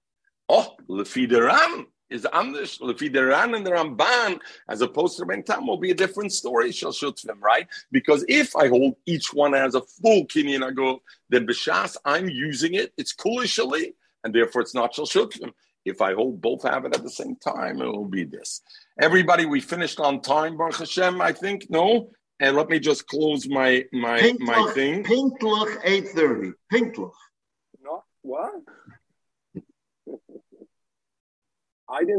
Oh, Lefi the Ran is anders. Lefi the Ran and the Ramban, as opposed to Ben Tam, will be a different story. Shal Shutfim, right? Because if I hold each one as a full Kinyan Agov, then B'Shas, I'm using it. It's kulishally, and therefore it's not Shal Shutfim. If I hold both have it at the same time, it will be this. Everybody, we finished on time, Baruch Hashem, I think. No? And let me just close my my my Pinkloch, thing. Pinkloch 830. Pinkloch. No, what? I didn't.